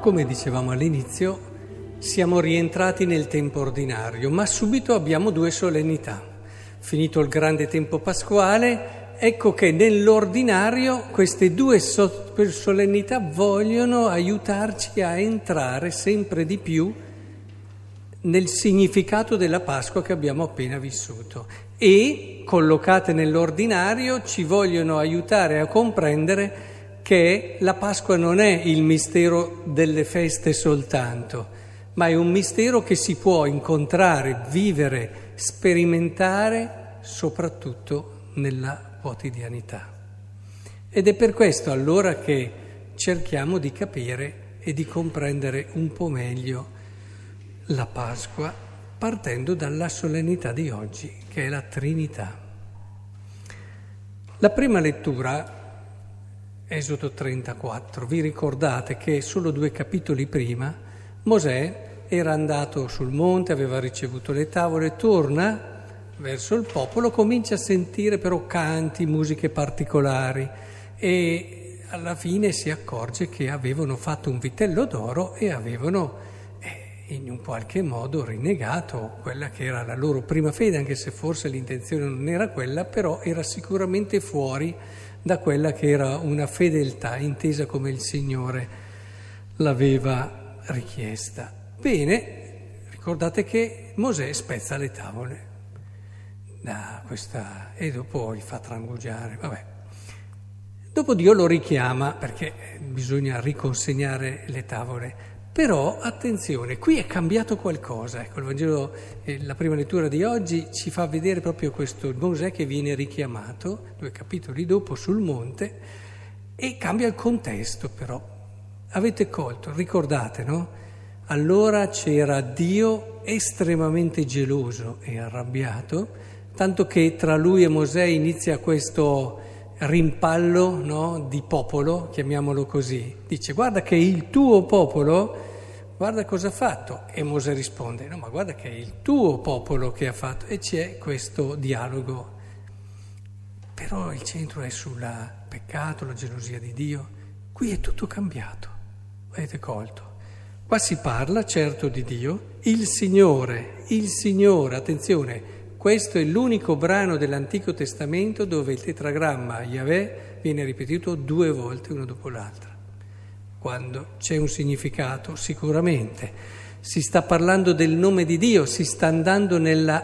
Come dicevamo all'inizio, siamo rientrati nel tempo ordinario, ma subito abbiamo due solennità. Finito il grande tempo pasquale, ecco che nell'ordinario queste due solennità vogliono aiutarci a entrare sempre di più nel significato della Pasqua che abbiamo appena vissuto e, collocate nell'ordinario, ci vogliono aiutare a comprendere che la Pasqua non è il mistero delle feste soltanto, ma è un mistero che si può incontrare, vivere, sperimentare soprattutto nella quotidianità. Ed è per questo allora che cerchiamo di capire e di comprendere un po' meglio la Pasqua partendo dalla solennità di oggi, che è la Trinità. La prima lettura Esodo 34. Vi ricordate che solo due capitoli prima Mosè era andato sul monte, aveva ricevuto le tavole, torna verso il popolo, comincia a sentire però canti, musiche particolari e alla fine si accorge che avevano fatto un vitello d'oro e avevano eh, in un qualche modo rinnegato quella che era la loro prima fede, anche se forse l'intenzione non era quella, però era sicuramente fuori da quella che era una fedeltà intesa come il Signore l'aveva richiesta. Bene, ricordate che Mosè spezza le tavole da questa, e dopo li fa trangugiare, vabbè. Dopo Dio lo richiama perché bisogna riconsegnare le tavole. Però attenzione, qui è cambiato qualcosa. Ecco, il Vangelo, eh, la prima lettura di oggi ci fa vedere proprio questo Mosè che viene richiamato, due capitoli dopo, sul monte, e cambia il contesto però. Avete colto, ricordate, no? Allora c'era Dio estremamente geloso e arrabbiato, tanto che tra lui e Mosè inizia questo rimpallo no, di popolo, chiamiamolo così. Dice guarda che il tuo popolo guarda cosa ha fatto. E Mosè risponde, no, ma guarda che è il tuo popolo che ha fatto. E c'è questo dialogo. Però il centro è sul peccato, la gelosia di Dio. Qui è tutto cambiato. Avete colto? Qua si parla certo di Dio, il Signore, il Signore, attenzione, questo è l'unico brano dell'Antico Testamento dove il tetragramma Yahweh viene ripetuto due volte uno dopo l'altro quando c'è un significato, sicuramente. Si sta parlando del nome di Dio, si sta andando nella,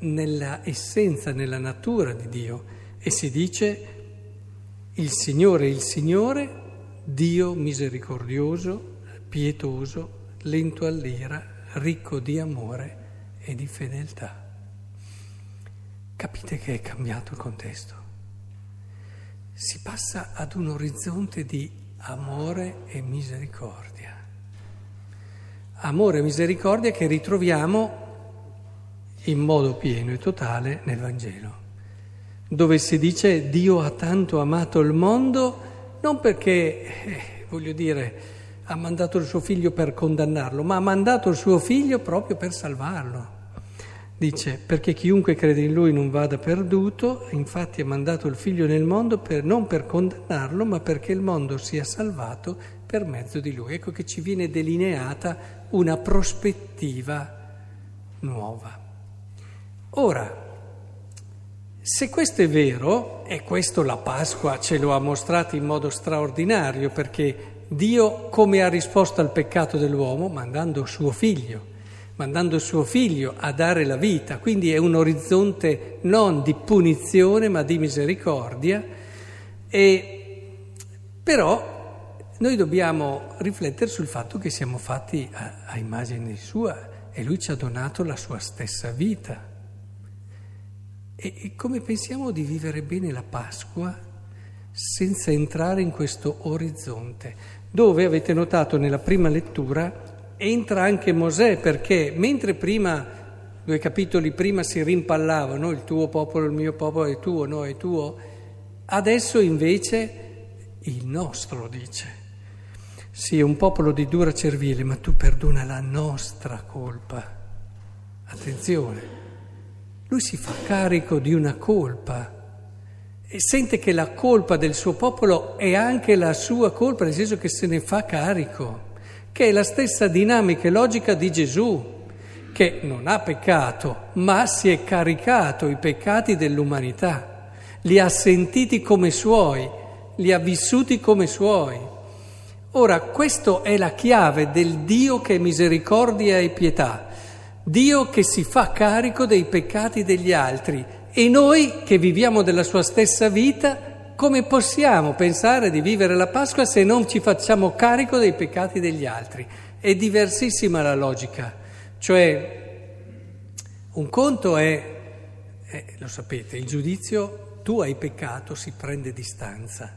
nella essenza, nella natura di Dio e si dice il Signore, il Signore, Dio misericordioso, pietoso, lento all'ira, ricco di amore e di fedeltà. Capite che è cambiato il contesto? Si passa ad un orizzonte di amore e misericordia. Amore e misericordia che ritroviamo in modo pieno e totale nel Vangelo, dove si dice Dio ha tanto amato il mondo non perché, eh, voglio dire, ha mandato il suo figlio per condannarlo, ma ha mandato il suo figlio proprio per salvarlo. Dice, perché chiunque crede in lui non vada perduto, infatti ha mandato il figlio nel mondo per, non per condannarlo, ma perché il mondo sia salvato per mezzo di lui. Ecco che ci viene delineata una prospettiva nuova. Ora, se questo è vero, e questo la Pasqua ce lo ha mostrato in modo straordinario, perché Dio come ha risposto al peccato dell'uomo? Mandando suo figlio mandando suo figlio a dare la vita, quindi è un orizzonte non di punizione ma di misericordia, e, però noi dobbiamo riflettere sul fatto che siamo fatti a, a immagine sua e lui ci ha donato la sua stessa vita. E, e come pensiamo di vivere bene la Pasqua senza entrare in questo orizzonte, dove avete notato nella prima lettura entra anche Mosè perché mentre prima, due capitoli prima si rimpallavano, il tuo popolo, il mio popolo è tuo, no è tuo, adesso invece il nostro dice. Sì, è un popolo di dura cervile, ma tu perdona la nostra colpa. Attenzione, lui si fa carico di una colpa e sente che la colpa del suo popolo è anche la sua colpa, nel senso che se ne fa carico. Che è la stessa dinamica e logica di Gesù, che non ha peccato, ma si è caricato i peccati dell'umanità, li ha sentiti come suoi, li ha vissuti come suoi. Ora, questa è la chiave del Dio che è misericordia e pietà, Dio che si fa carico dei peccati degli altri. E noi che viviamo della sua stessa vita come possiamo pensare di vivere la Pasqua se non ci facciamo carico dei peccati degli altri? È diversissima la logica, cioè un conto è, eh, lo sapete, il giudizio, tu hai peccato, si prende distanza,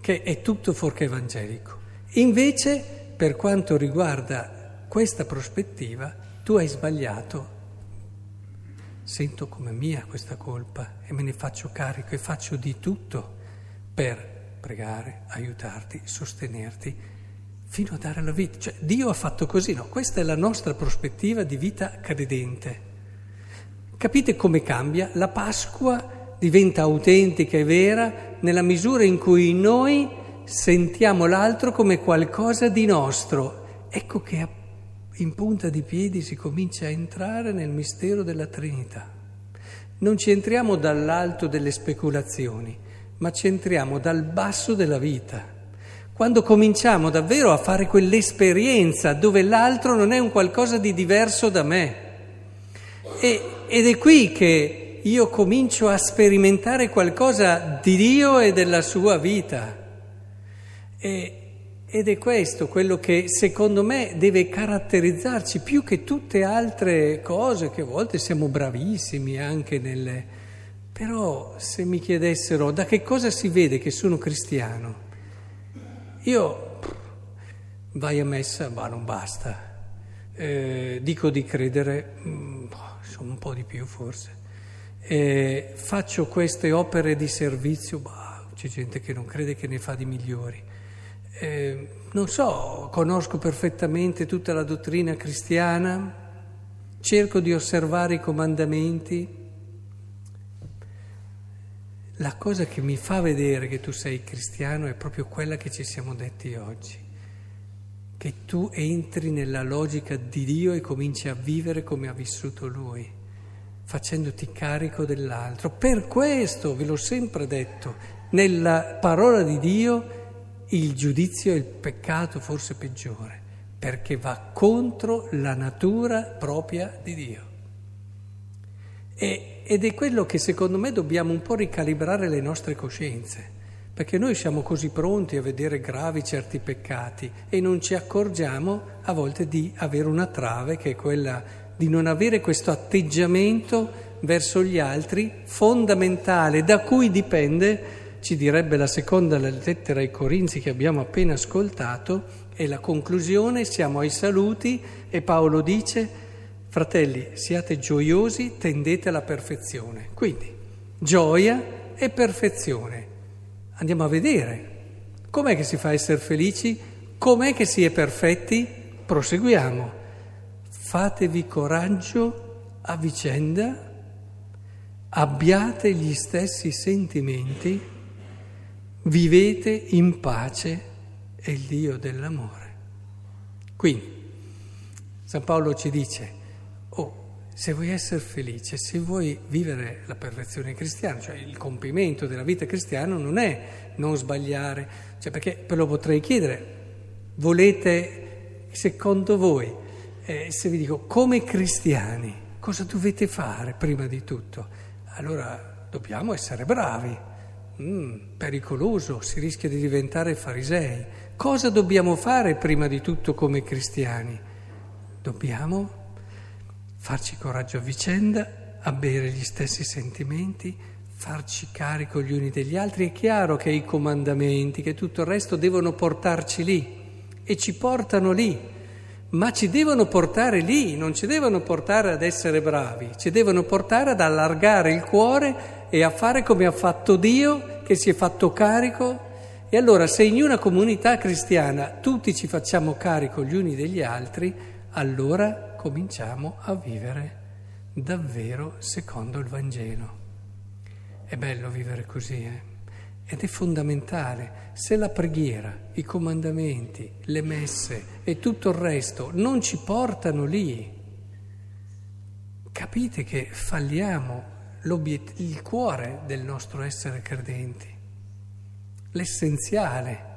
che è tutto fuorché evangelico. Invece, per quanto riguarda questa prospettiva, tu hai sbagliato, sento come mia questa colpa e me ne faccio carico e faccio di tutto per pregare, aiutarti, sostenerti, fino a dare la vita. Cioè, Dio ha fatto così, no? Questa è la nostra prospettiva di vita credente. Capite come cambia? La Pasqua diventa autentica e vera nella misura in cui noi sentiamo l'altro come qualcosa di nostro. Ecco che in punta di piedi si comincia a entrare nel mistero della Trinità. Non ci entriamo dall'alto delle speculazioni, ma ci entriamo dal basso della vita. Quando cominciamo davvero a fare quell'esperienza dove l'altro non è un qualcosa di diverso da me. E, ed è qui che io comincio a sperimentare qualcosa di Dio e della sua vita. E, ed è questo quello che secondo me deve caratterizzarci più che tutte altre cose che a volte siamo bravissimi anche nelle però se mi chiedessero da che cosa si vede che sono cristiano, io vai a messa, ma non basta. Eh, dico di credere, mm, insomma un po' di più forse. Eh, faccio queste opere di servizio, bah, c'è gente che non crede che ne fa di migliori. Eh, non so, conosco perfettamente tutta la dottrina cristiana, cerco di osservare i comandamenti la cosa che mi fa vedere che tu sei cristiano è proprio quella che ci siamo detti oggi, che tu entri nella logica di Dio e cominci a vivere come ha vissuto Lui, facendoti carico dell'altro. Per questo, ve l'ho sempre detto, nella parola di Dio il giudizio è il peccato forse peggiore, perché va contro la natura propria di Dio. E ed è quello che secondo me dobbiamo un po' ricalibrare le nostre coscienze, perché noi siamo così pronti a vedere gravi certi peccati e non ci accorgiamo a volte di avere una trave che è quella di non avere questo atteggiamento verso gli altri fondamentale, da cui dipende, ci direbbe la seconda lettera ai Corinzi che abbiamo appena ascoltato, e la conclusione, siamo ai saluti e Paolo dice Fratelli, siate gioiosi, tendete alla perfezione. Quindi, gioia e perfezione. Andiamo a vedere. Com'è che si fa a essere felici? Com'è che si è perfetti? Proseguiamo. Fatevi coraggio a vicenda, abbiate gli stessi sentimenti, vivete in pace e il Dio dell'amore. Quindi, San Paolo ci dice, se vuoi essere felice, se vuoi vivere la perfezione cristiana, cioè il compimento della vita cristiana non è non sbagliare, cioè perché ve lo potrei chiedere, volete, secondo voi, eh, se vi dico come cristiani, cosa dovete fare prima di tutto? Allora dobbiamo essere bravi, mm, pericoloso, si rischia di diventare farisei. Cosa dobbiamo fare prima di tutto come cristiani? Dobbiamo farci coraggio a vicenda, a bere gli stessi sentimenti, farci carico gli uni degli altri. È chiaro che i comandamenti, che tutto il resto devono portarci lì e ci portano lì, ma ci devono portare lì, non ci devono portare ad essere bravi, ci devono portare ad allargare il cuore e a fare come ha fatto Dio che si è fatto carico. E allora se in una comunità cristiana tutti ci facciamo carico gli uni degli altri, allora cominciamo a vivere davvero secondo il Vangelo. È bello vivere così, eh? Ed è fondamentale. Se la preghiera, i comandamenti, le messe e tutto il resto non ci portano lì, capite che falliamo il cuore del nostro essere credenti, l'essenziale,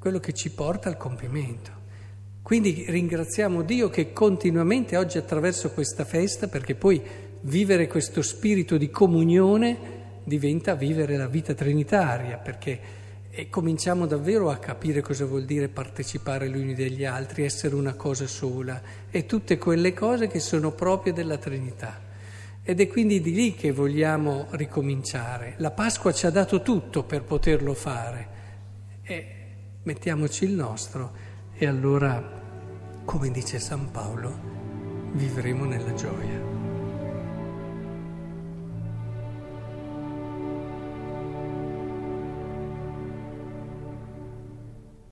quello che ci porta al compimento. Quindi ringraziamo Dio che continuamente oggi attraverso questa festa, perché poi vivere questo spirito di comunione diventa vivere la vita trinitaria, perché e cominciamo davvero a capire cosa vuol dire partecipare gli uni degli altri, essere una cosa sola e tutte quelle cose che sono proprie della Trinità. Ed è quindi di lì che vogliamo ricominciare. La Pasqua ci ha dato tutto per poterlo fare e mettiamoci il nostro e allora, come dice San Paolo, vivremo nella gioia.